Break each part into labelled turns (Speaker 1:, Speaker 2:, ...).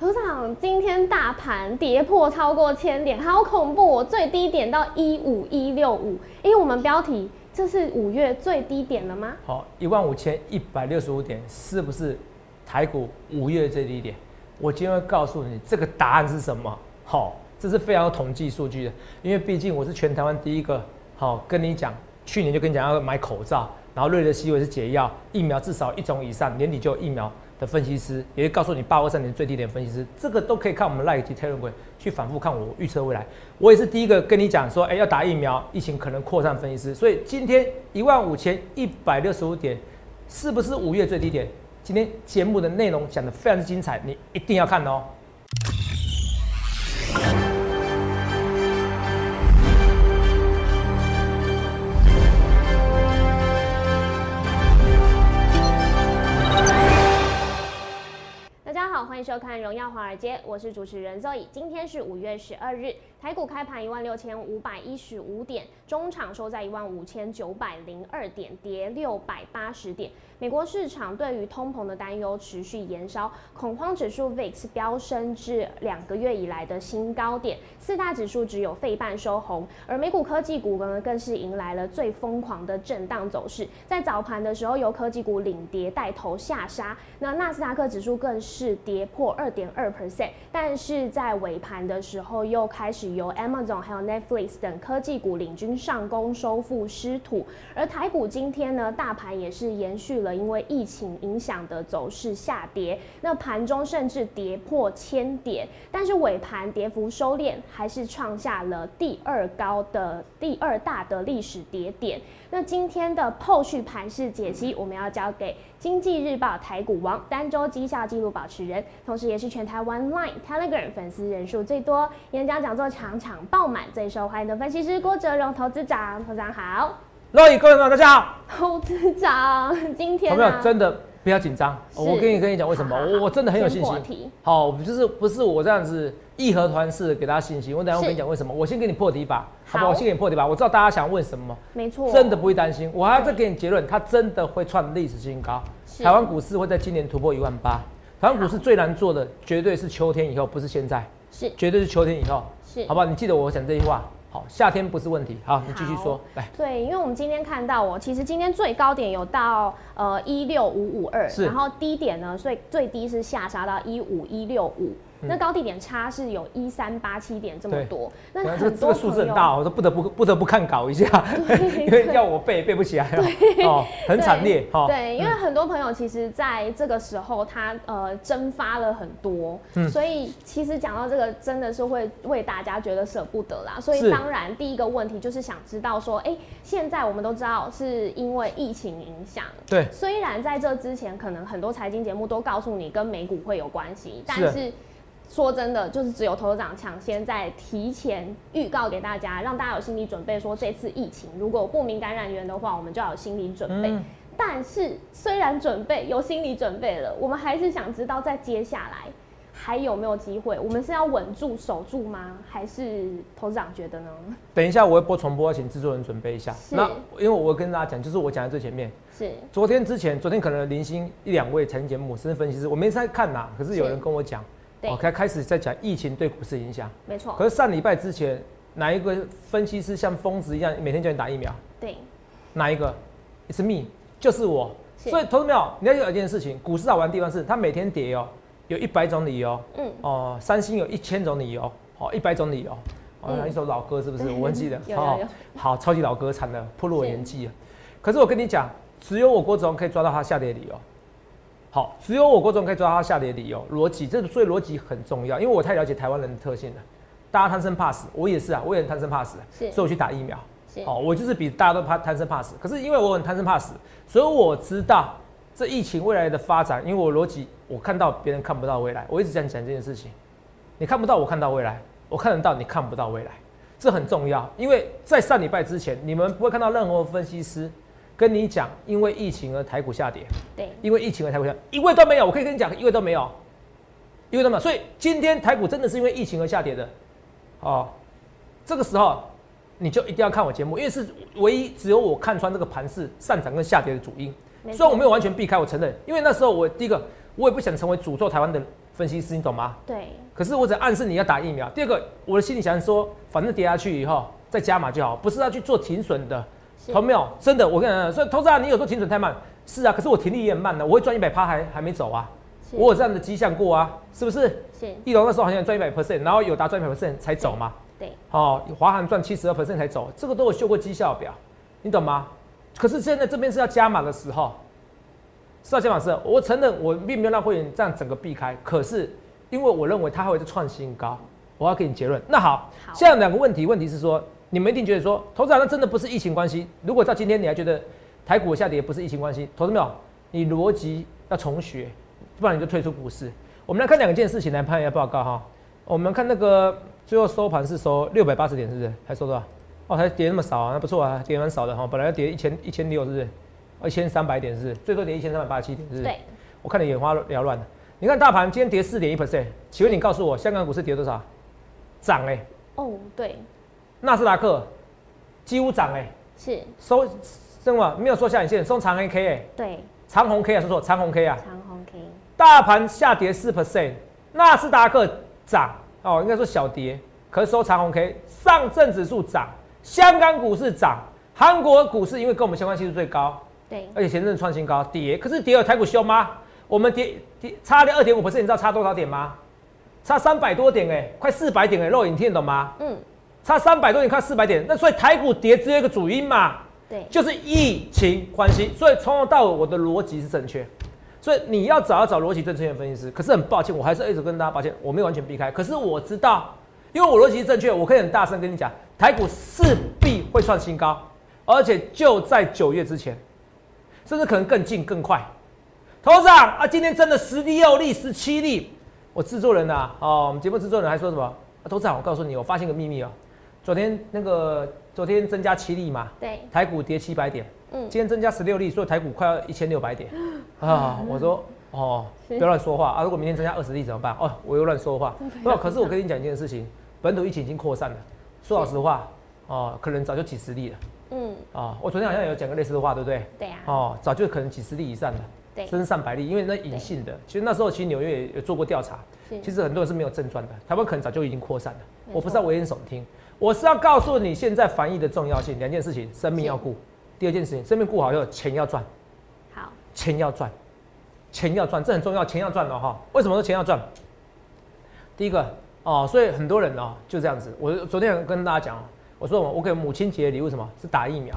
Speaker 1: 头长，今天大盘跌破超过千点，好恐怖！我最低点到一五一六五，因为我们标题这是五月最低点了吗？
Speaker 2: 好，一万五千一百六十五点是不是台股五月最低点？我今天会告诉你这个答案是什么。好，这是非常有统计数据的，因为毕竟我是全台湾第一个好跟你讲，去年就跟你讲要买口罩，然后瑞德西韦是解药，疫苗至少一种以上，年底就有疫苗。的分析师也会告诉你八二三年最低点分析师，这个都可以看我们 Like 及 Telegram 去反复看我预测未来。我也是第一个跟你讲说，哎，要打疫苗，疫情可能扩散分析师。所以今天一万五千一百六十五点，是不是五月最低点？今天节目的内容讲的非常精彩，你一定要看哦。
Speaker 1: 收看《荣耀华尔街》，我是主持人 Zoe。今天是五月十二日，台股开盘一万六千五百一十五点，中场收在一万五千九百零二点，跌六百八十点。美国市场对于通膨的担忧持续延烧，恐慌指数 VIX 飙升至两个月以来的新高点，四大指数只有费半收红，而美股科技股呢更是迎来了最疯狂的震荡走势。在早盘的时候，由科技股领跌带头下杀，那纳斯达克指数更是跌破二点二 percent，但是在尾盘的时候又开始由 Amazon 还有 Netflix 等科技股领军上攻，收复失土。而台股今天呢，大盘也是延续了。因为疫情影响的走势下跌，那盘中甚至跌破千点，但是尾盘跌幅收敛，还是创下了第二高的第二大的历史跌点。那今天的后续盘势解析，我们要交给经济日报台股王、单周绩效纪录保持人，同时也是全台湾 Line、Telegram 粉丝人数最多、演讲讲座场场爆满、最受欢迎的分析师郭哲荣投资长，投资长好。
Speaker 2: 各位各位朋友，大家好。
Speaker 1: 投资长，今天
Speaker 2: 有没有真的不要紧张？我跟你跟你讲为什么？我我真的很有信心。好，就是不是我这样子义和团式给大家信心。我等下我跟你讲为什么。我先给你破题吧，好不好？我先给你破题吧。我知道大家想问什么，
Speaker 1: 没错，
Speaker 2: 真的不会担心。我还要再给你结论，它真的会创历史新高。台湾股市会在今年突破一万八。台湾股市最难做的，绝对是秋天以后，不是现在，
Speaker 1: 是
Speaker 2: 绝对是秋天以后，
Speaker 1: 是
Speaker 2: 好不好？你记得我讲这句话。好，夏天不是问题。好，你继续说。来，
Speaker 1: 对，因为我们今天看到，哦其实今天最高点有到呃一六五五二，然后低点呢，所以最低是下杀到一五一六五。那高地点差是有一三八七点这么多，那
Speaker 2: 这这个数字很大，我都不得不不得不看稿一下，因为要我背背不起来哦，很惨烈
Speaker 1: 哈。对，因为很多朋友其实在这个时候他呃蒸发了很多，所以其实讲到这个真的是会为大家觉得舍不得啦。所以当然第一个问题就是想知道说，哎，现在我们都知道是因为疫情影响，
Speaker 2: 对，
Speaker 1: 虽然在这之前可能很多财经节目都告诉你跟美股会有关系，但是。说真的，就是只有投资长抢先在提前预告给大家，让大家有心理准备。说这次疫情如果不明感染源的话，我们就要有心理准备。但是虽然准备有心理准备了，我们还是想知道在接下来还有没有机会？我们是要稳住守住吗？还是投资长觉得呢？
Speaker 2: 等一下我会播重播，请制作人准备一下。那因为我会跟大家讲，就是我讲在最前面。
Speaker 1: 是
Speaker 2: 昨天之前，昨天可能零星一两位财经节目、深分析师，我没在看呐。可是有人跟我讲。
Speaker 1: 哦，
Speaker 2: 开开始在讲疫情对股市影响，
Speaker 1: 没错。
Speaker 2: 可是上礼拜之前，哪一个分析师像疯子一样每天叫你打疫苗？
Speaker 1: 对，
Speaker 2: 哪一个？It's me，就是我。所以，投资没有？你要有一件事情，股市好玩的地方是它每天跌哦，有一百种理由。嗯。哦，三星有一千种理由，哦，一百种理由。哦，一首老歌是不是？我忘记得。
Speaker 1: 好，
Speaker 2: 好，超级老歌，惨了，破入我年纪了。可是我跟你讲，只有我郭子龙可以抓到它下跌的理由。好，只有我郭总可以抓它下跌的理由逻辑，这所以逻辑很重要，因为我太了解台湾人的特性了。大家贪生怕死，我也是啊，我也很贪生怕死，所以我去打疫苗。好，我就是比大家都怕贪生怕死。可是因为我很贪生怕死，所以我知道这疫情未来的发展，因为我逻辑我看到别人看不到未来，我一直讲讲这件事情。你看不到，我看到未来；我看得到，你看不到未来，这很重要。因为在上礼拜之前，你们不会看到任何分析师。跟你讲，因为疫情而台股下跌，
Speaker 1: 对，
Speaker 2: 因为疫情而台股下，一位都没有。我可以跟你讲，一位都没有，一位都没有。所以今天台股真的是因为疫情而下跌的，哦，这个时候你就一定要看我节目，因为是唯一只有我看穿这个盘势上涨跟下跌的主因。虽然我没有完全避开，我承认，因为那时候我第一个我也不想成为诅咒台湾的分析师，你懂吗？
Speaker 1: 对，
Speaker 2: 可是我只暗示你要打疫苗。第二个，我的心里想说，反正跌下去以后再加码就好，不是要去做停损的。
Speaker 1: 是
Speaker 2: 同没有？真的，我跟你讲，所以投资啊你有时候停损太慢，是啊，可是我停利也很慢的，我会赚一百趴还还没走啊，我有这样的迹象过啊，是不是？
Speaker 1: 是，
Speaker 2: 翼龙那时候好像赚一百 percent，然后友达赚一百 percent 才走嘛。
Speaker 1: 对，
Speaker 2: 哦，华航赚七十二 percent 才走，这个都有秀过绩效表，你懂吗？可是现在这边是要加码的时候，是要加码的时候，我承认我并没有让会员这样整个避开，可是因为我认为它还会再创新高，我要给你结论。那好，
Speaker 1: 好
Speaker 2: 现在有两个问题，问题是说你们一定觉得说，投资者那真的不是疫情关系。如果到今天你还觉得台股下跌不是疫情关系，投资没有？你逻辑要重学，不然你就退出股市。我们来看两件事情来判一下报告哈。我们看那个最后收盘是收六百八十点，是不是？还收多少？哦，还跌那么少啊，那不错啊，跌蛮少的哈。本来要跌一千一千六，是不是？一千三百点是不是？最多跌一千三百八十七点，是不是？
Speaker 1: 对，
Speaker 2: 我看你眼花缭乱的。你看大盘今天跌四点一 percent，请问你告诉我，香港股市跌多少？涨哎、
Speaker 1: 哦，对，
Speaker 2: 纳斯达克几乎涨哎、
Speaker 1: 是，
Speaker 2: 收什么？没有收下影线，收长黑 K 哎、
Speaker 1: 对，
Speaker 2: 长红 K 啊，说错，长红 K 啊。
Speaker 1: 长红 K，
Speaker 2: 大盘下跌四 percent，纳斯达克涨哦，应该说小跌，可是收长红 K，上证指数涨，香港股市涨，韩国股市因为跟我们相关系数最高，
Speaker 1: 对，
Speaker 2: 而且前阵子创新高，跌，可是跌有台股凶吗？我们跌跌差了二点五 percent，你知道差多少点吗？差三百多点哎、快四百点哎、肉眼听得懂吗？
Speaker 1: 嗯，
Speaker 2: 差三百多点，看四百点，那所以台股跌只有一个主因嘛，
Speaker 1: 对，
Speaker 2: 就是疫情关系，所以从头到尾我的逻辑是正确，所以你要找要找逻辑正确的分析师。可是很抱歉，我还是一直跟大家抱歉，我没有完全避开。可是我知道，因为我逻辑是正确，我可以很大声跟你讲，台股势必会创新高，而且就在九月之前，甚至可能更近更快。头长啊，今天真的十六例、十七例，我制作人呐、哦，我们节目制作人还说什么？啊，头长，我告诉你，我发现个秘密哦，昨天那个昨天增加七例嘛，
Speaker 1: 对，
Speaker 2: 台股跌七百点，
Speaker 1: 嗯，
Speaker 2: 今天增加十六例，所以台股快要一千六百点 啊！我说哦，不要乱说话啊！如果明天增加二十例怎么办？哦，我又乱说话。不，可是我跟你讲一件事情，本土疫情已经扩散了。说老实话，哦，可能早就几十例了
Speaker 1: 嗯，
Speaker 2: 啊！我昨天好像有讲个类似的话，对不对？
Speaker 1: 对啊，
Speaker 2: 哦，早就可能几十例以上了，
Speaker 1: 对，
Speaker 2: 甚至上百例，因为那隐性的。其实那时候其实纽约也有做过调查，其实很多人是没有症状的，台湾可能早就已经扩散了。我不是要危言耸听，我是要告诉你现在防疫的重要性。两件事情，生命要顾；第二件事情，生命顾好以后，钱要赚，
Speaker 1: 好，
Speaker 2: 钱要赚，钱要赚，这很重要，钱要赚了哈。为什么说钱要赚？第一个哦，所以很多人哦就这样子。我昨天跟大家讲哦，我说我我给母亲节的礼物什么是打疫苗。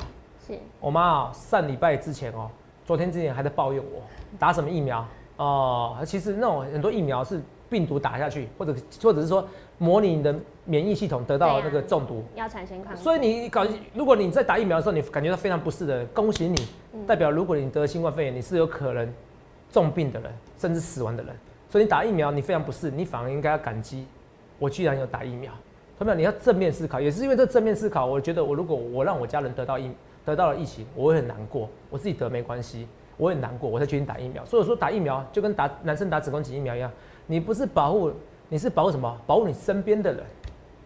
Speaker 1: 是，
Speaker 2: 我妈啊，上礼拜之前哦，昨天之前还在抱怨我打什么疫苗哦。其实那种很多疫苗是病毒打下去，或者或者是说模拟你的免疫系统得到那个中毒。
Speaker 1: 要产生抗体，
Speaker 2: 所以你搞，如果你在打疫苗的时候，你感觉到非常不适的，恭喜你，
Speaker 1: 嗯
Speaker 2: 代表如果你得新冠肺炎，你是有可能重病的人，甚至死亡的人。所以你打疫苗，你非常不适，你反而应该要感激，我居然有打疫苗。同学们，你要正面思考，也是因为这正面思考，我觉得我如果我让我家人得到疫得到了疫情，我会很难过。我自己得没关系，我很难过，我才决定打疫苗。所以说打疫苗就跟打男生打子宫颈疫苗一样，你不是保护，你是保护什么？保护你身边的人。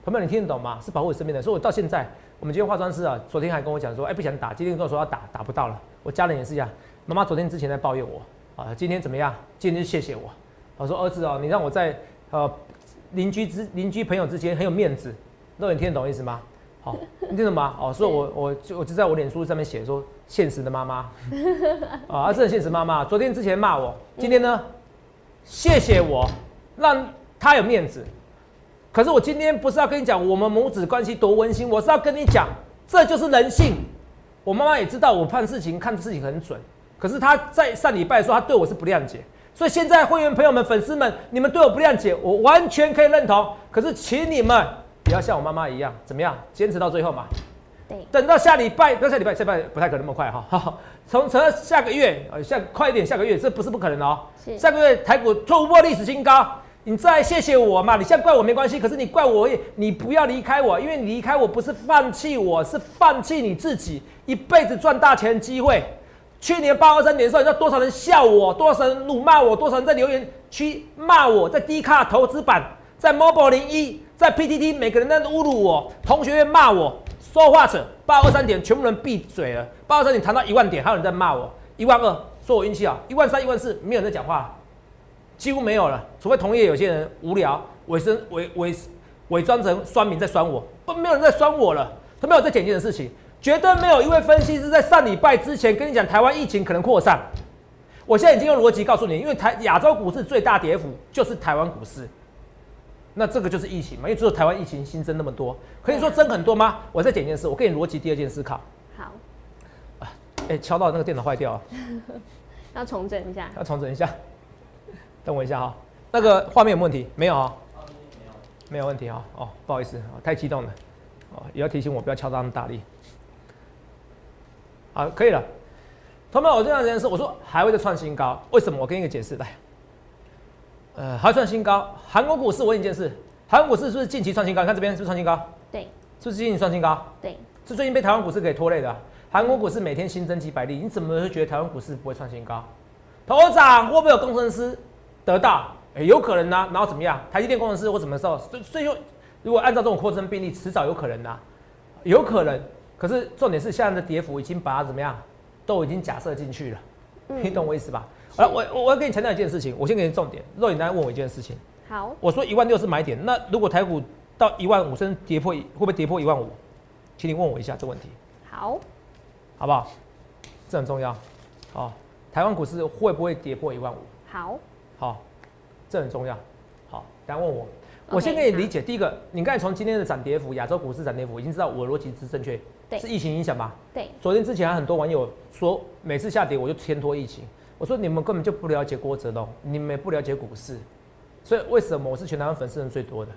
Speaker 2: 朋友，你听得懂吗？是保护你身边的人。所以我到现在，我们今天化妆师啊，昨天还跟我讲说，哎、不想打，今天跟我说要打，打不到了。我家人也是一样，妈妈昨天之前在抱怨我啊，今天怎么样？今天就谢谢我。我说儿子哦，你让我在呃邻居之邻居朋友之间很有面子，那你听得懂意思吗？好，你听得懂吗？哦，所以我我就我就在我脸书上面写说，现实的妈妈啊，这很现实妈妈，昨天之前骂我，今天呢，谢谢我，让她有面子。可是我今天不是要跟你讲我们母子关系多温馨，我是要跟你讲，这就是人性。我妈妈也知道我判事情看事情很准，可是她在上礼拜说她对我是不谅解，所以现在会员朋友们、粉丝们，你们对我不谅解，我完全可以认同。可是请你们不要像我妈妈一样，怎么样，坚持到最后嘛。
Speaker 1: 对，
Speaker 2: 等到下礼拜，不要下礼拜，下礼拜不太可能那么快哈。哈 哈从从下个月，呃，下快一点，下个月这不是不可能的哦。下个月台股突破历史新高，你再谢谢我嘛，你现在怪我没关系，可是你怪我，你不要离开我，因为你离开我不是放弃我，是放弃你自己一辈子赚大钱的机会。去年八二三年的时候，你知道多少人笑我，多少人辱骂我，多少人在留言区骂我，在低卡投资版，在 Mobile 零一，在 PTT，每个人在侮辱我，同学骂我，说话者八二三点全部人闭嘴了，八二三点谈到一万点，还有人在骂我，一万二说我运气好，一万三、一万四没有人在讲话，几乎没有了，除非同业有些人无聊，伪身伪伪伪装成酸民在酸我，不没有人在酸我了，他没有在简件的事情，绝对没有一位分析师在上礼拜之前跟你讲台湾疫情可能扩散。我现在已经用逻辑告诉你，因为台亚洲股市最大跌幅就是台湾股市，那这个就是疫情嘛，因为只有台湾疫情新增那么多，可以说增很多吗？我再讲一件事，我给你逻辑第二件思考。
Speaker 1: 好，
Speaker 2: 哎、敲到那个电脑坏掉了，
Speaker 1: 要重整一下。
Speaker 2: 要重整一下。等我一下哈，那个画面有没有问题？没有啊、没有问题哈。哦，不好意思，哦太激动了。哦，也要提醒我不要敲到那么大力。好，可以了。同学们，我这段时间是我说还会再创新高，为什么？我给你一个解释来。呃，还会创新高，韩国股市我问你一件事，韩国股市是不是近期创新高？你看这边是不是创新高？
Speaker 1: 对
Speaker 2: 是不是近期创新高？
Speaker 1: 对，
Speaker 2: 是最近被台湾股市给拖累的啊、韩国股市每天新增几百例，你怎么会觉得台湾股市不会创新高？头长会不会有工程师得到？哎、有可能呐、然后怎么样？台积电工程师或什么时候？最最后，如果按照这种扩增病例，迟早有可能呐、有可能。可是重点是现在的跌幅已经把它怎么样，都已经假设进去了，你懂我意思吧？啊，我我我要跟你强调一件事情，我先给你重点。若你刚才问我一件事情，
Speaker 1: 好，
Speaker 2: 我说一万六是买点，那如果台股到一万五，甚至跌破一，会不会跌破一万五？请你问我一下这个问题。
Speaker 1: 好，
Speaker 2: 好不好？这很重要。哦，台湾股市会不会跌破一万五？
Speaker 1: 好，
Speaker 2: 好，这很重要。好，大家问我，我先给你理解。第一个，你刚才从今天的涨跌幅，亚洲股市涨跌幅，已经知道我的逻辑是正确，是疫情影响吧？
Speaker 1: 对，
Speaker 2: 昨天之前还很多网友说，每次下跌我就牵拖疫情。我说你们根本就不了解郭哲龙，你们也不了解股市，所以为什么我是全台湾粉丝人最多的？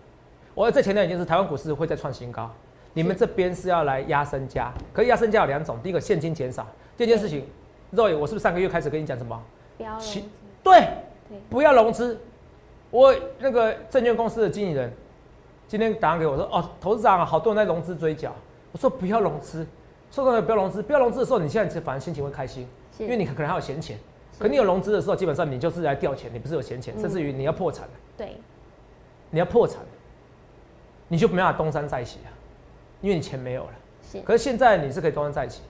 Speaker 2: 我要再强调一件事，台湾股市会再创新高。你们这边是要来压身家，可是压身家有两种，第一个现金减少，第二件事情，肉眼我是不是上个月开始跟你讲什么？对，不要融资。我那个证券公司的经理人今天打电话给我说，哦，董事长啊，好多人在融资追缴。我说不要融资，说真的不要融资，不要融资的时候，你现在反而心情会开心，因为你可能还有闲钱。
Speaker 1: 是。
Speaker 2: 可你有融资的时候，基本上你就是来调钱，你不是有闲钱，
Speaker 1: 嗯。
Speaker 2: 甚至于你要破产。了，
Speaker 1: 对。
Speaker 2: 你要破产，你就没办法东山再起啊，因为你钱没有了。
Speaker 1: 是。
Speaker 2: 可是现在你是可以东山再起，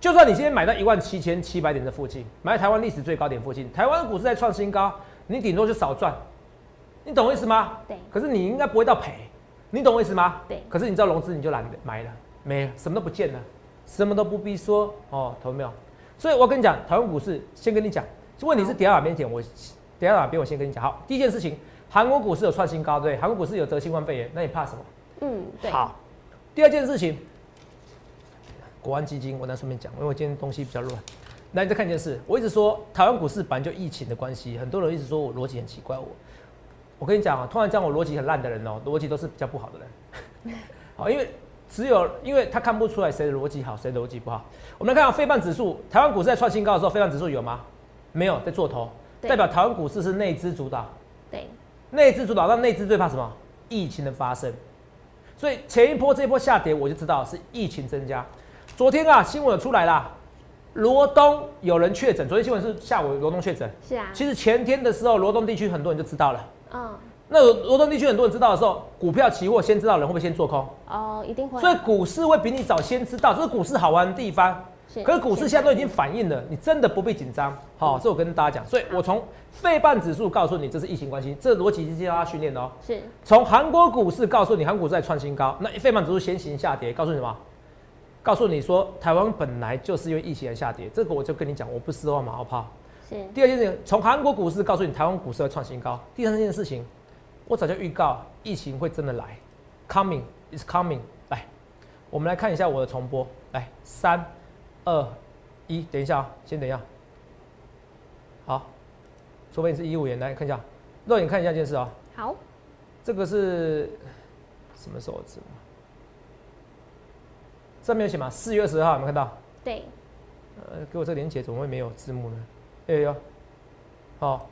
Speaker 2: 就算你今天买到一万七千七百点的附近，买在台湾历史最高点附近，台湾股市在创新高，你顶多就少赚，你懂我意思吗？
Speaker 1: 对
Speaker 2: 可是你应该不会到赔，你懂我意思吗？
Speaker 1: 对
Speaker 2: 可是你知道融资你就懒得买了，没了，什么都不见了，什么都不必说哦，懂没有？所以我跟你讲，台湾股市先跟你讲，问题是跌到哪边点，我跌到哪边我先跟你讲。好，第一件事情，韩国股市有创新高，对，韩国股市有得新冠肺炎，那你怕什么？
Speaker 1: 嗯对，
Speaker 2: 好，第二件事情，国安基金，我再顺便讲，因为我今天东西比较乱。那你再看一件事，我一直说台湾股市本来就疫情的关系，很多人一直说我逻辑很奇怪，我我跟你讲啊，突然讲我逻辑很烂的人哦、逻辑都是比较不好的人。好，因为只有因为他看不出来谁的逻辑好，谁的逻辑不好。我们来看到非半指数，台湾股市在创新高的时候，非半指数有吗？没有，在做头，代表台湾股市是内资主导。
Speaker 1: 对
Speaker 2: 内资主导，那内资最怕什么？疫情的发生。所以前一波这一波下跌，我就知道是疫情增加。昨天啊，新闻出来啦，罗东有人确诊。昨天新闻是下午罗东确诊，
Speaker 1: 是啊，
Speaker 2: 其实前天的时候，罗东地区很多人就知道了。
Speaker 1: 嗯
Speaker 2: 那罗东地区很多人知道的时候，股票期货先知道人会不会先做空？
Speaker 1: 哦一定会，
Speaker 2: 所以股市会比你早先知道，这是股市好玩的地方。
Speaker 1: 是
Speaker 2: 可是股市现在都已经反映了，你真的不必紧张。好，这我跟大家讲，所以我从费半指数告诉你这是疫情关系，这逻辑是教大家训练的哦。
Speaker 1: 是
Speaker 2: 从韩国股市告诉你，韩国股在创新高，那费半指数先行下跌，告诉你什么？告诉你说，台湾本来就是因为疫情而下跌，这个我就跟你讲，我不失望马后炮。
Speaker 1: 是
Speaker 2: 第二件事情，从韩国股市告诉你，台湾股市会创新高。第三件事情，我早就预告疫情会真的来，coming is coming。来，我们来看一下我的重播，来，三、二、一，等一下啊，先等一下。好，除非你是一五年，来看一下，肉眼看一下这件事啊。
Speaker 1: 好
Speaker 2: 这个是什么时候？上面有写吗？四月二十号有没有看到？
Speaker 1: 对
Speaker 2: 呃，给我这个连接怎么会没有字幕呢？哎呦，好，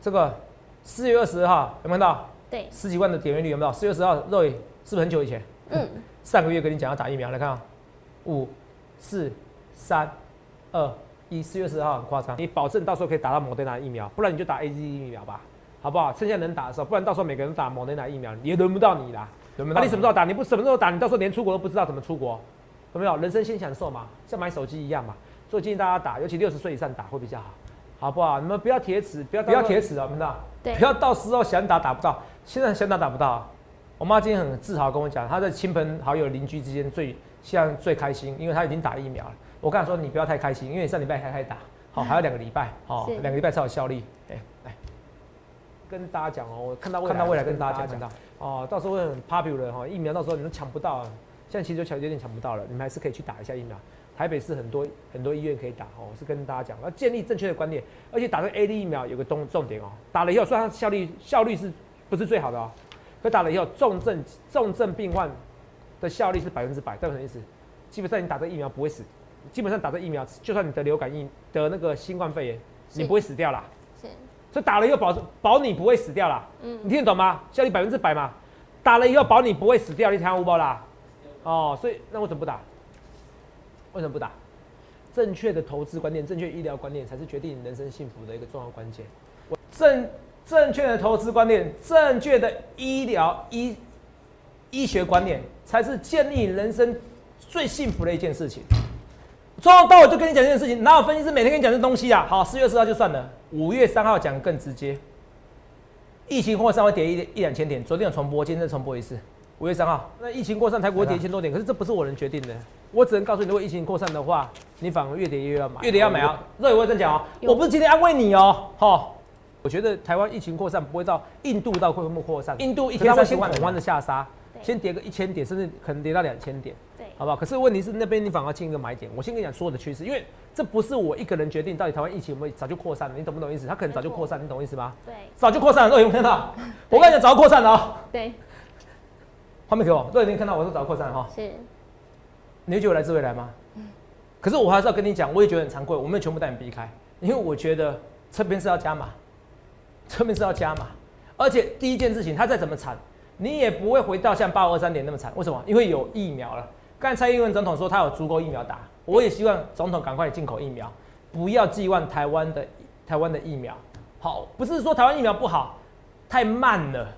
Speaker 2: 这个四月二十号有没有看到？
Speaker 1: 对
Speaker 2: 十几万的点阅率有没有？四月二十号，肉眼是不是很久以前？
Speaker 1: 嗯
Speaker 2: 上个月跟你讲要打疫苗，来看啊，五、四、三、二、一，四月十号很夸张，你保证到时候可以打到莫德纳疫苗，不然你就打 A Z 疫苗吧，好不好？趁现在能打的时候，不然到时候每个人打莫德纳疫苗也轮不到你啦。轮不到你什么时候打？你不什么时候打？你到时候连出国都不知道怎么出国，有没有？人生先享受嘛，像买手机一样嘛。所以建议大家打，尤其六十岁以上打会比较好，好不好？你们不要铁齿，不要不要铁齿啊，听到？
Speaker 1: 对
Speaker 2: 不要到时候想打打不到，现在想打打不到啊。我妈今天很自豪跟我讲，她在亲朋好友、邻居之间最现在最开心，因为她已经打疫苗了。我跟她说，你不要太开心，因为上礼拜才开始打，好，还有两个礼拜，好，
Speaker 1: 是
Speaker 2: 两个礼拜才有效力。哎，来跟大家讲哦，我看到未看到未来跟大家讲到哦，到时候会很 popular 哈，疫苗到时候你们抢不到啊，现在其实就抢有点抢不到了，你们还是可以去打一下疫苗。台北市很多很多医院可以打哦，我是跟大家讲，要建立正确的观念，而且打这个 A D 疫苗有个重重点哦，打了以后虽然它效率效率是不是最好的哦，可打了以后重症重症病患的效率是百分之百，代表什么意思？基本上你打这个疫苗不会死，基本上打这疫苗，就算你得流感疫得那个新冠肺炎，你不会死掉啦。
Speaker 1: 是
Speaker 2: 所以打了以后保保你不会死掉啦。
Speaker 1: 嗯
Speaker 2: 你听得懂吗？效率百分之百嘛。打了以后保你不会死掉，你听无包啦。哦，所以那为什么不打？为什么不打？正确的投资观念、正确医疗观念，才是决定你人生幸福的一个重要关键。我正正确的投资观念、正确的医疗医医学观念，才是建立人生最幸福的一件事情。从头到尾就跟你讲这件事情，哪有分析师每天跟你讲这东西啊？好，四月四号就算了，五月三号讲更直接。疫情或稍微跌一一两千点，昨天有重播，今天再重播一次。五月三号，那疫情扩散，台股会跌一千多点，可是这不是我能决定的，我只能告诉你，如果疫情扩散的话，你反而越跌越要买，越跌要买啊！这我会真讲哦，我不是今天安慰你哦，哈。我觉得台湾疫情扩散不会到印度到会不会扩散，印度一天会先恐慌的下杀，先跌个一千点，甚至可能跌到两千点。
Speaker 1: 对
Speaker 2: 好不好？可是问题是那边你反而进一个买点。我先跟你讲所有的趋势，因为这不是我一个人决定到底台湾疫情有没有早就扩散了，你懂不懂意思？它可能早就扩散，你懂意思吗？
Speaker 1: 对
Speaker 2: 早就扩散了，都有没有看到？我跟你讲早就扩散了哦。
Speaker 1: 对
Speaker 2: 画面给我，都已经看到我说早就扩散了哈。
Speaker 1: 是
Speaker 2: 你会觉得我来自未来吗？可是我还是要跟你讲，我也觉得很惭愧，我没有全部带你避开，因为我觉得这边是要加码，这边是要加码，而且第一件事情，它再怎么惨，你也不会回到像八五二三点那么惨。为什么？因为有疫苗了。刚才蔡英文总统说他有足够疫苗打，我也希望总统赶快进口疫苗，不要寄望台湾的台湾的疫苗。好，不是说台湾疫苗不好，太慢了，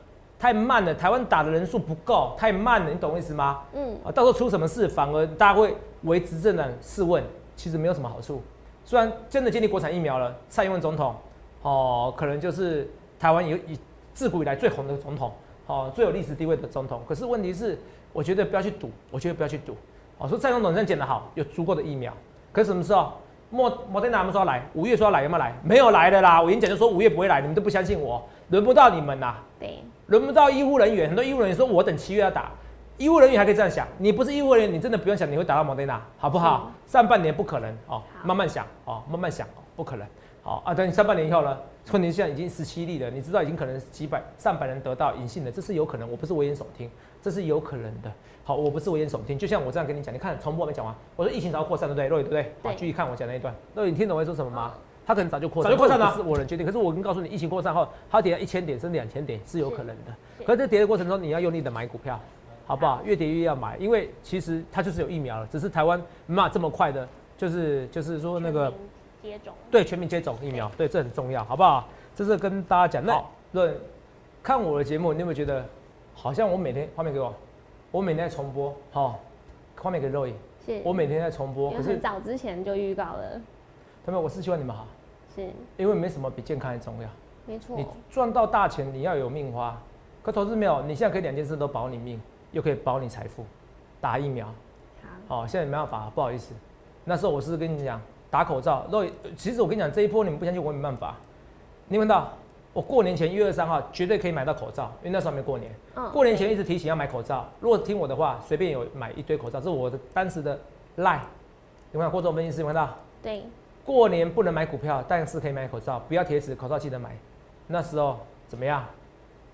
Speaker 2: 太慢了，台湾打的人数不够，太慢了，你懂我意思吗？
Speaker 1: 嗯
Speaker 2: 啊，到时候出什么事，反而大家会为执政党试问，其实没有什么好处。虽然真的建立国产疫苗了，蔡英文总统哦，可能就是台湾有以自古以来最红的总统，哦，最有历史地位的总统。可是问题是，我觉得不要去赌，我觉得不要去赌。哦，说蔡总统真的讲得好，有足够的疫苗，可是什么时候？莫莫德纳他们说要来，五月说要来，有没有来？没有来的啦！我演讲就说五月不会来，你们都不相信我，轮不到你们呐。
Speaker 1: 对
Speaker 2: 轮不到医护人员，很多医护人员说我等七月要打，医务人员还可以这样想，你不是医务人员，你真的不用想你会打到莫德纳，好不好？上半年不可能哦，慢慢想哦，慢慢想哦，不可能。好啊，等你上半年以后呢？春年现在已经十七例了，你知道已经可能几百上百人得到隐性的，这是有可能，我不是危言耸听，这是有可能的。好，我不是危言耸听，就像我这样跟你讲，你看重播还没讲完，我说疫情早就扩散，对不对？若雨对不对？好，
Speaker 1: 对
Speaker 2: 继续看我讲那一段，若雨你听懂我在说什么吗？他可能早就扩散，
Speaker 3: 早就扩散了
Speaker 2: 不是我能决定。可是我跟告诉你，疫情扩散后，它跌到一千点甚至两千点是有可能的。
Speaker 1: 是
Speaker 2: 可是这跌的过程中，你要用力的买股票，好不好？越跌越要买，因为其实它就是有疫苗了，只是台湾没办法这么快的，就是就是说那个
Speaker 1: 接种
Speaker 2: 对全民接种疫苗，对这很重要，好不好？这是跟大家讲。那
Speaker 3: 好
Speaker 2: 论看我的节目，你有没有觉得好像我每天画面给我，我每天在重播，好、画面给肉眼，
Speaker 1: 是
Speaker 2: 我每天在重播，可是
Speaker 1: 早之前就预告了，
Speaker 2: 他们我是希望你们好，
Speaker 1: 是
Speaker 2: 因为没什么比健康还重要。
Speaker 1: 没错
Speaker 2: 你赚到大钱，你要有命花。可投资没有，你现在可以两件事都保你命，又可以保你财富。打疫苗，
Speaker 1: 好
Speaker 2: 哦，现在没办法，不好意思。那时候我是跟你讲，打口罩。若其实我跟你讲，这一波你们不相信，我也没办法。你闻到？我过年前一月二三号绝对可以买到口罩，因为那时候还没过年。
Speaker 1: 嗯
Speaker 2: 过年前一直提醒要买口罩，如果听我的话，随便有买一堆口罩，这是我的当时的赖。有没有过这种分析师？有没有看到？
Speaker 1: 对
Speaker 2: 过年不能买股票，但是可以买口罩，不要贴纸，口罩记得买。那时候怎么样？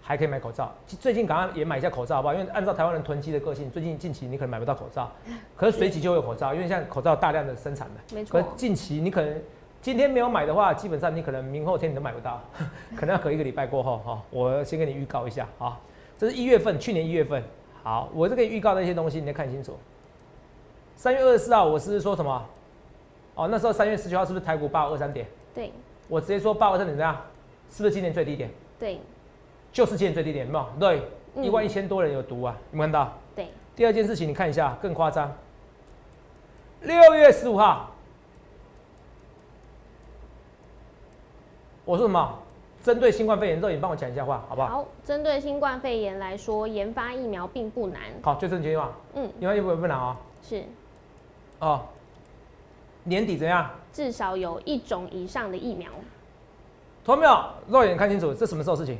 Speaker 2: 还可以买口罩。最近赶快也买一下口罩，好不好？因为按照台湾人囤积的个性，最近近期你可能买不到口罩，可是随即就会有口罩，因为现在口罩大量的生产的。
Speaker 1: 没错
Speaker 2: 可是近期你可能今天没有买的话，基本上你可能明后天你都买不到，可能要隔一个礼拜过后哈。我先给你预告一下啊，这是一月份，去年一月份。好，我这个预告的一些东西你要看清楚。三月二十四号，我是说什么？哦，那时候三月十九号是不是台股八二三点？
Speaker 1: 对
Speaker 2: 我直接说八二三点怎样？是不是今年最低点？
Speaker 1: 对
Speaker 2: 就是今年最低点，有没有？对，
Speaker 1: 嗯
Speaker 2: 一万一千多人有毒啊，有没有看到？
Speaker 1: 对
Speaker 2: 第二件事情，你看一下，更夸张。六月十五号，我说什么？针对新冠肺炎，肉你帮我讲一下话，好不好？
Speaker 1: 好，针对新冠肺炎来说，研发疫苗并不难。
Speaker 2: 好，就这句话。
Speaker 1: 嗯，
Speaker 2: 研发疫苗不难啊。
Speaker 1: 是。
Speaker 2: 哦，年底怎样？
Speaker 1: 至少有一种以上的疫苗。
Speaker 2: 同没有？肉眼看清楚，这什么时候事情？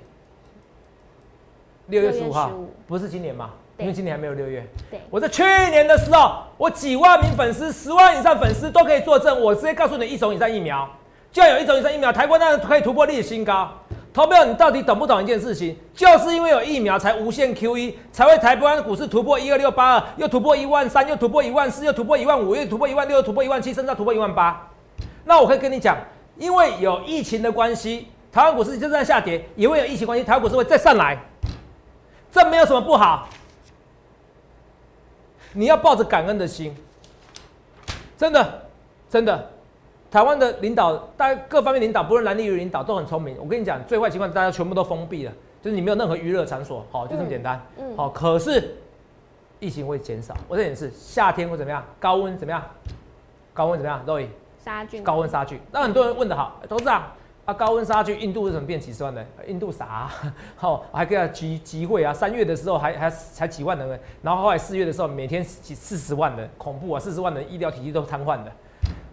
Speaker 2: 六月十五号，不是今年嘛？因为今年还没有六月。
Speaker 1: 对。
Speaker 2: 我在去年的时候，我几万名粉丝，十万以上粉丝都可以作证，我直接告诉你，一种以上疫苗。就要有一种以上疫苗，台湾那可以突破历史新高。投票，你到底懂不懂一件事情？就是因为有疫苗，才无限 QE，才会台湾股市突破一二六八二，又突破一万三，又突破一万四，又突破一万五，又突破一万六，又突破一万七，甚至突破一万八。那我可以跟你讲，因为有疫情的关系，台湾股市就这样下跌，也会有疫情关系，台湾股市会再上来，这没有什么不好。你要抱着感恩的心，真的，真的。台湾的领导，大家各方面领导，不论蓝绿领导都很聪明。我跟你讲，最坏情况大家全部都封闭了，就是你没有任何娱乐场所，好，就这么简单。嗯。好，可是疫情会减少。我这点是夏天会怎么样？高温怎么样？高温怎么样？肉 y
Speaker 1: 杀菌。
Speaker 2: 高温杀菌。那很多人问的好，董事长啊，高温杀菌，印度为什么变几十万人？印度傻，好，还给他集集会啊。三月的时候还还才几万人，然后后来四月的时候每天几四十万人，恐怖啊！四十万人医疗体系都瘫痪的。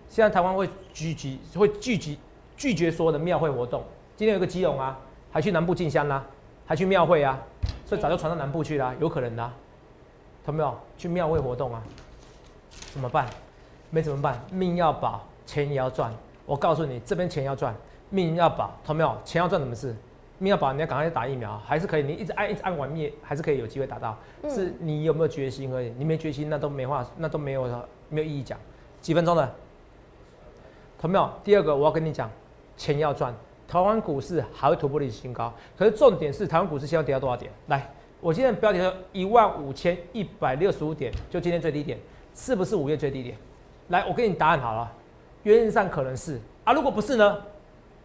Speaker 2: 现在台湾会聚集，会聚集拒绝所有的庙会活动。今天有个基隆啊，还去南部进香啦，还去庙会啊，所以早就传到南部去啦，有可能的。懂没有？去庙会活动啊？怎么办？没怎么办？命要保，钱也要赚。我告诉你，这边钱要赚，命要保，懂没有？钱要赚什么事？命要保，你要赶快去打疫苗，还是可以。你一直按，一直按完灭，还是可以有机会打到。是你有没有决心而已。你没决心，那都没话，那都没有没有意义讲。几分钟的？同没有？第二个，我要跟你讲，钱要赚，台湾股市还会突破历史新高。可是重点是，台湾股市现在跌到多少点？来，我今天的标题说一万五千一百六十五点，就今天最低点，是不是五月最低点？来，我给你答案好了，原因上可能是啊，如果不是呢？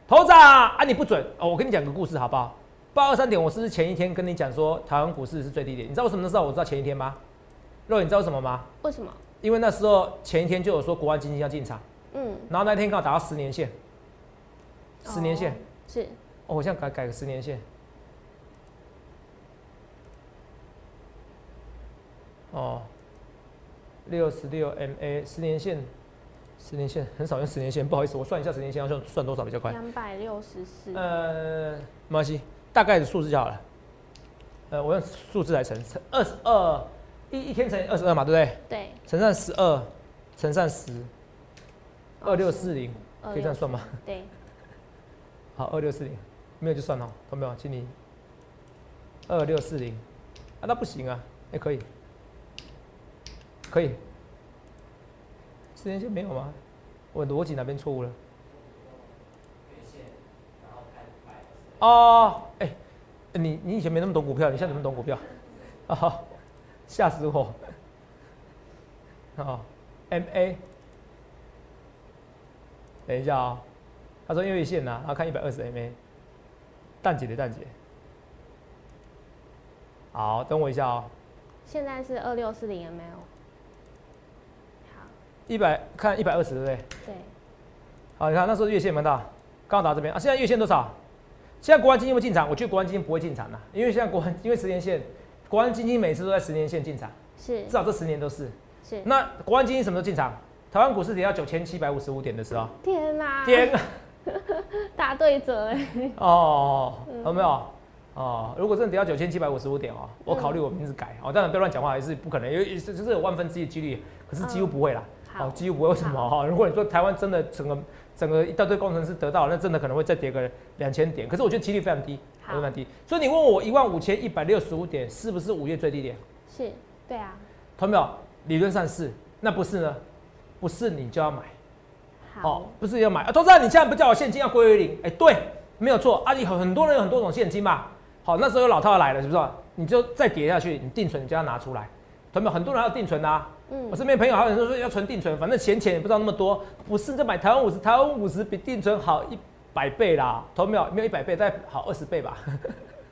Speaker 2: 头子啊，啊你不准哦！我跟你讲个故事好不好？八二三点，我是不是前一天跟你讲说台湾股市是最低点？你知道为什么时候我知道前一天吗？肉，你知道什么吗？
Speaker 1: 为什么？
Speaker 2: 因为那时候前一天就有说国安基金要进场。嗯，然后那天刚好打到十年线，十年线。
Speaker 1: 是。
Speaker 2: 哦，我现在改改个十年线，哦，六十六 MA 十年线，十年线很少用十年线，不好意思，我算一下十年线要算算多少比较快，
Speaker 1: 两百六十四，
Speaker 2: 呃，没关系，大概的数字就好了，呃，我用数字来乘，乘二十二，一一天乘以二十二嘛，对不对？
Speaker 1: 对，
Speaker 2: 乘上十二，乘上十。二六四零可以这样算吗？
Speaker 1: 对。
Speaker 2: 好，二六四零没有就算了，懂没有？请你二六四零啊，那不行啊，也可以，可以。时间线没有吗？我逻辑哪边错误了？哦，哎，你你以前没那么懂股票，你现在怎么懂股票？啊，吓死我！好，M A。等一下啊，他说月线呐，然后看一百二十 MA，蛋姐的蛋姐，好，等我一下哦。
Speaker 1: 现在是二六四零 MA 哦。好。
Speaker 2: 一百看一百二十对不对？
Speaker 1: 对。
Speaker 2: 好，你看那时候月线蛮大，刚好打这边啊。现在月线多少？现在国安基金会进场？我觉得国安基金不会进场的，因为现在国安因为十年线，国安基金每次都在十年线进场，
Speaker 1: 是，
Speaker 2: 至少这十年都是。
Speaker 1: 是。
Speaker 2: 那国安基金什么时候进场？台湾股市跌到九千七百五十五点的时候，
Speaker 1: 天哪！
Speaker 2: 天
Speaker 1: 哪！大对折哎！
Speaker 2: 哦，有没有？哦，如果真的跌到九千七百五十五点哦，我考虑我名字改哦。当然不要乱讲话，还是不可能，因为这这是有万分之一的几率，可是几乎不会啦。
Speaker 1: 好，
Speaker 2: 几乎不会。为什么哈？如果你说台湾真的整个整个一大堆工程师得到，那真的可能会再跌个两千点。可是我觉得几率非常低，非常低。所以你问我一万五千一百六十五点是不是五月最低点？
Speaker 1: 是，对啊。
Speaker 2: 同没有？理论上是，那不是呢？不是你就要买，
Speaker 1: 好，
Speaker 2: 不是要买啊！都知道你现在不叫我现金要归为零，哎，对，没有错啊！你很很多人有很多种现金嘛，好，那时候有老套来了，是不是？你就再跌下去，你定存你就要拿出来，同没有？很多人要定存啊，嗯，我身边朋友还有人说要存定存，反正闲钱也不知道那么多，不是就买台湾五十，台湾五十比定存好一百倍啦，同没有？没有一百倍，再好二十倍吧。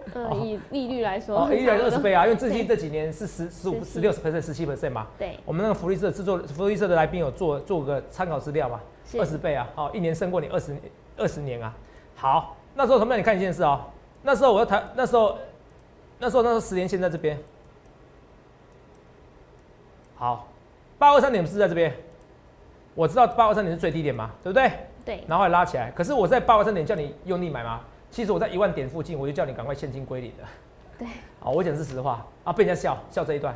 Speaker 1: 呃，以利率来说，
Speaker 2: 利率二十倍啊，因为最近这几年是十十五、十六十 percent、十七 percent 嘛。
Speaker 1: 对。
Speaker 2: 我们那个福利社制作，福利社的来宾有做做个参考资料嘛，二十倍啊，哦，一年胜过你二十二十年啊。好，那时候同学们你看一件事哦，那时候我要谈，那时候那时候那时候十年线在这边，好，八二三点是在这边，我知道八二三点是最低点嘛，对不对？
Speaker 1: 对，
Speaker 2: 然后还拉起来，可是我在八二三点叫你用力买吗？其实我在一万点附近，我就叫你赶快现金归零的。
Speaker 1: 对，
Speaker 2: 啊，我讲的是实话。啊，被人家笑笑这一段。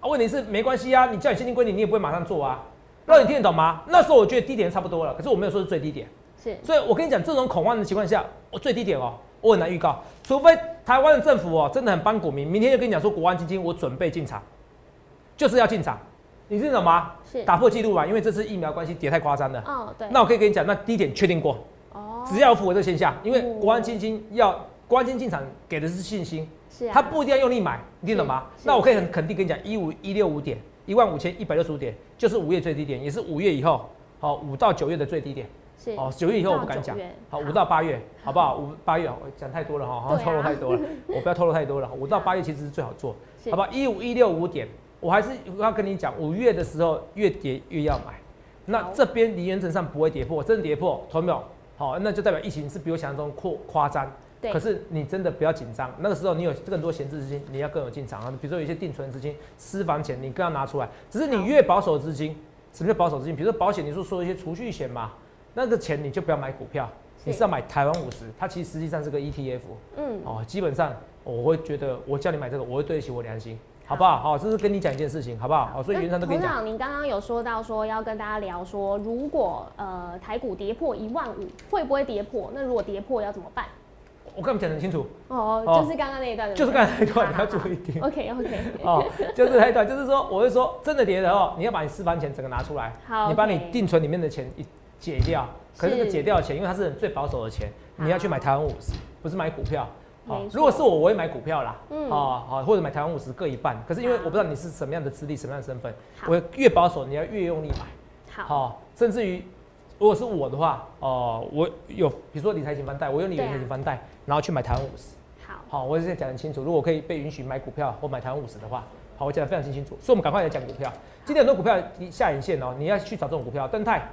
Speaker 2: 啊，问题是没关系啊，你叫你现金归零，你也不会马上做啊，那你听得懂吗？那时候我觉得低点差不多了，可是我没有说是最低点，
Speaker 1: 是，
Speaker 2: 所以我跟你讲，这种恐慌的情况下，我最低点哦，我很难预告，除非台湾的政府哦真的很帮股民，明天就跟你讲说国安基金我准备进场，就是要进场，你听得懂吗？
Speaker 1: 是，
Speaker 2: 打破纪录吧，因为这次疫苗关系跌太夸张了。
Speaker 1: 哦，对，
Speaker 2: 那我可以跟你讲，那低点确定过，
Speaker 1: 哦，
Speaker 2: 只要符合这个现象，因为国安基金要国安基金进场给的是信心，
Speaker 1: 是啊，
Speaker 2: 他不一定要用力买，你听懂吗？那我可以很肯定跟你讲，一五一六五点，一万五千一百六十五点，就是五月最低点，也是五月以后，好五到九月的最低点。
Speaker 1: 是，
Speaker 2: 哦，九月以后我不敢讲，好五到八月，好不好？五八月我讲太多了哈，透露太多了，我不要透露太多了。五到八月其实是最好做，好不好？一五一六五点，我还是要跟你讲，五月的时候越跌越要买。那
Speaker 1: 好
Speaker 2: 这边离原则上不会跌破，真的跌破，同没有？好，那就代表疫情是比我想象中扩夸张。
Speaker 1: 对，
Speaker 2: 可是你真的不要紧张，那个时候你有更多闲置资金，你要更有进场啊。比如说有一些定存资金、私房钱，你更要拿出来。只是你越保守资金，什么叫保守资金？比如说保险，你说说一些储蓄险嘛，那个钱你就不要买股票，你是要买台湾五十，它其实实际上是个 ETF
Speaker 1: 嗯，
Speaker 2: 哦。基本上我会觉得，我叫你买这个，我会对得起我良心，好不好？好，这是跟你讲一件事情，好不好？好，所以
Speaker 1: 那
Speaker 2: 原则上都跟你讲。
Speaker 1: 您刚刚有说到说要跟大家聊说，如果呃台股跌破一万五，会不会跌破？那如果跌破要怎么办？
Speaker 2: 我跟你们讲得很清楚，
Speaker 1: 哦，
Speaker 2: 哦
Speaker 1: 就是刚刚那一段的，
Speaker 2: 就是刚才那一段，你要注意听。
Speaker 1: OK OK，
Speaker 2: 哦，就是那一段，就是说，我是说，真的跌的哦，你要把你私房钱整个拿出来，
Speaker 1: 好
Speaker 2: 你把你定存里面的钱一解掉。可是这个解掉的钱，因为它是最保守的钱，你要去买台湾五十，不是买股票。
Speaker 1: 没错
Speaker 2: 如果是我，我会买股票啦。
Speaker 1: 嗯
Speaker 2: 哦，好，或者买台湾五十各一半。可是因为我不知道你是什么样的资历、什么样的身份，我越保守，你要越用力买。
Speaker 1: 好，
Speaker 2: 好，甚至于如果是我的话，哦，我有比如说理财型房贷，我用理财型房贷，然后去买台湾五十。
Speaker 1: 好，
Speaker 2: 好，我现在讲得很清楚。如果可以被允许买股票或买台湾五十的话，好，我讲得非常清楚。所以我们赶快来讲股票。今天很多股票你下影线哦，你要去找这种股票。登泰，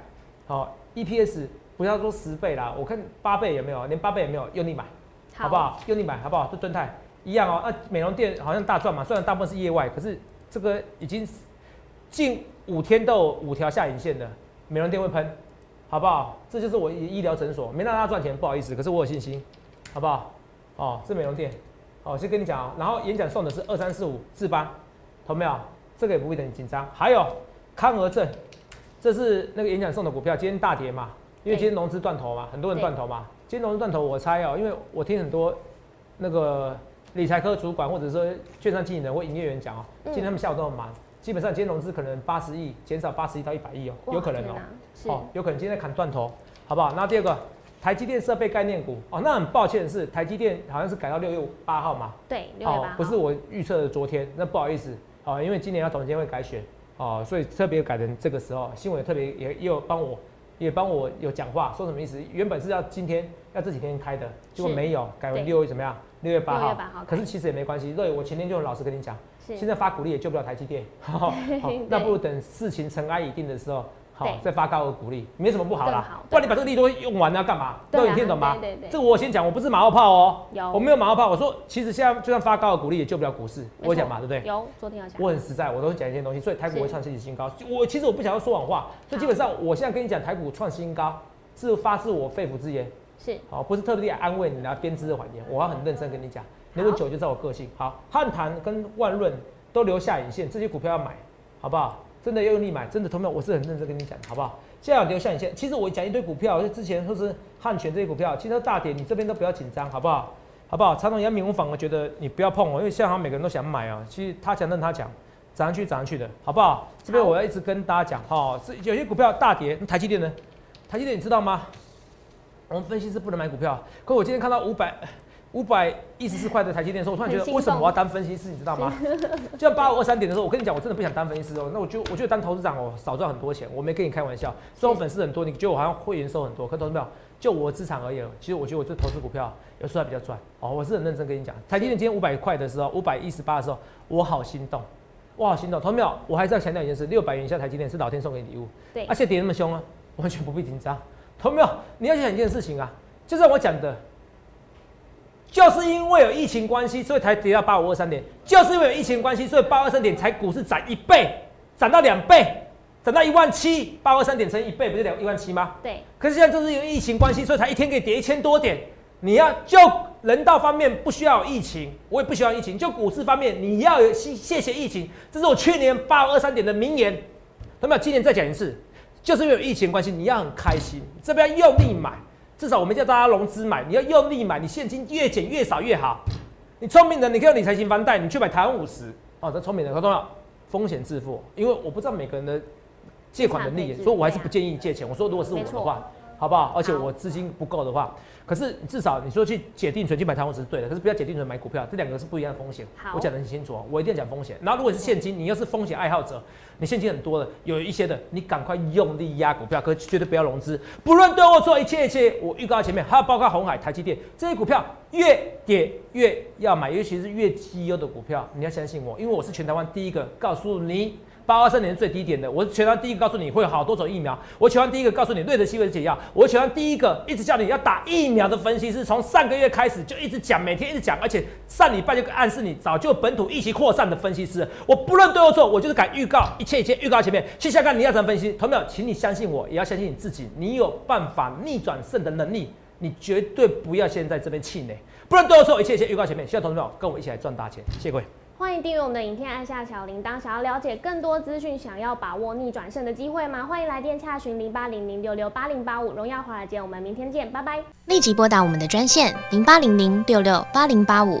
Speaker 2: 好，EPS 不要说十倍啦，我看八倍有没有，连八倍也没有，用力买，好不？好？用力买，好不好？这敦泰一样哦。那美容店好像大赚嘛，虽然大部分是业外，可是这个已经近五天都有五条下影线的，美容店会喷，好不好？这就是我医疗诊所，没让他赚钱，不好意思，可是我有信心，好不好？哦，是美容店，哦，先跟你讲哦。然后演讲送的是二三四五智邦，同没有？这个也不会很紧张。还有康和正，这是那个演讲送的股票，今天大跌嘛，因为今天融资断头嘛，很多人断头嘛。今天融资断头，我猜哦，因为我听很多那个理财科主管或者说券商经理人或营业员讲哦，
Speaker 1: 嗯。
Speaker 2: 今天他们下午都很忙，基本上今天融资可能八十亿减少八十亿到一百亿哦，有可能哦。哦，有可能今天在砍断头，好不好？那第二个，台积电设备概念股。哦，那很抱歉的是，台积电好像是改到六月八号嘛，
Speaker 1: 对，六月八号，
Speaker 2: 不是我预测的昨天，那不好意思，哦，因为今年要董监会改选，哦，所以特别改成这个时候，新闻也特别也也有帮我。也帮我有讲话，说什么意思？原本是要今天要这几天开的，结果没有，改为六月怎么样？六月八
Speaker 1: 6
Speaker 2: 号
Speaker 1: 月8号。
Speaker 2: 可是其实也没关系，对我前天就很老实跟你讲，现在发鼓励也救不了台积电，好 那不如等事情尘埃已定的时候，好
Speaker 1: 对
Speaker 2: 再发高额股利，没什么不好啦
Speaker 1: 好。
Speaker 2: 不然你把这个利多用完了要干嘛？
Speaker 1: 对啊
Speaker 2: 都你听懂吗？
Speaker 1: 对对对
Speaker 2: 这个我先讲，我不是马后炮哦，
Speaker 1: 有
Speaker 2: 我没有马后炮。我说其实现在就算发高额股利也救不了股市，我讲嘛，对不对？
Speaker 1: 有，昨天有讲，
Speaker 2: 我很实在，我都会讲一些东西，所以台股
Speaker 1: 是
Speaker 2: 会创历史新高。我其实我不想要说谎话，所以基本上我现在跟你讲台股创新高，是发自我肺腑之言，
Speaker 1: 是
Speaker 2: 好，不是特地来安慰你来编织的谎言，我要很认真跟你讲。如果久就知道我个性。好，汉唐跟万润都留下影线，这些股票要买，好不好？真的要用力买，真的同学们，我是很认真跟你讲，好不好？现在有留下你先，其实我讲一堆股票，就之前说是汉泉这些股票，其实都大跌，你这边都不要紧张，好不好？好不好？长隆、阳明，我反而觉得你不要碰我，因为现在好像每个人都想买啊。其实他讲任他讲，涨上去涨上去的，好不好？这边我要一直跟大家讲，哈，是有些股票大跌，那台积电呢？台积电你知道吗？我们分析是不能买股票，可我今天看到五百五百一十四块的台积电的时候，我突然觉得为什么我要当分析师，你知道吗？就像八五二三点的时候，我跟你讲，我真的不想当分析师哦。那我就我觉得当投资长哦，少赚很多钱。我没跟你开玩笑，虽然我粉丝很多，你觉得我好像会员收很多，可投资没有？就我资产而言，其实我觉得我这投资股票有时候还比较赚哦。我是很认真跟你讲，台积电今天五百块的时候，五百一十八的时候，我好心动，我好心动。投资没有？我还是要强调一件事：六百元以下台积电是老天送给你礼物，
Speaker 1: 对
Speaker 2: 而且跌那么凶啊，完全不必紧张。投资没有？你要想一件事情啊，就像我讲的，就是因为有疫情关系，所以才跌到八五二三点；就是因为有疫情关系，所以八二三点才股市涨一倍，涨到两倍，涨到一万七。八二三点乘一倍不是两一万七吗？
Speaker 1: 对。
Speaker 2: 可是现在就是因为疫情关系，所以才一天可以跌一千多点。你要就人道方面不需要有疫情，我也不需要疫情。就股市方面，你要有谢谢谢疫情，这是我去年八二三点的名言。那么今年再讲一次，就是因为有疫情关系，你要很开心，这边用力买。至少我们叫大家融资买，你要用力买，你现金越减越少越好。你聪明的，你可以用理财型房贷，你去买台湾五十哦。这聪明的，很重要，风险自负。因为我不知道每个人的借款能力，所以我还是不建议借钱。我说如果是我的话。好不好？而且我资金不够的话，可是至少你说去解定存去买台湾是对的，可是不要解定存买股票，这两个是不一样的风险。我讲的很清楚哦，我一定要讲风险。然后如果是现金，你又是风险爱好者，你现金很多的，有一些的，你赶快用力压股票，可绝对不要融资。不论对我做一切一切，我预告前面还有包括红海、台积电这些股票，越跌越要买，尤其是越绩优的股票，你要相信我，因为我是全台湾第一个告诉你。八二三年最低点的，我是全台第一个告诉你会有好多种疫苗，我全台第一个告诉你瑞德西韦解药，我全台第一个一直叫你要打疫苗的分析师，从上个月开始就一直讲，每天一直讲，而且上礼拜就暗示你早就本土疫情扩散的分析师，我不论对或错，我就是敢预告一切一切预告前面，去下看你要怎么分析，同学们，请你相信我，也要相信你自己，你有办法逆转胜的能力，你绝对不要先在这边气馁，不论对或错，一切一切预告前面，希望同学们跟我一起来赚大钱，谢谢各位。
Speaker 1: 欢迎订阅我们的影片，按下小铃铛。想要了解更多资讯，想要把握逆转胜的机会吗？欢迎来电洽询零八零零六六八零八五。荣耀华尔街，我们明天见，拜拜。
Speaker 3: 立即拨打我们的专线零八零零六六八零八五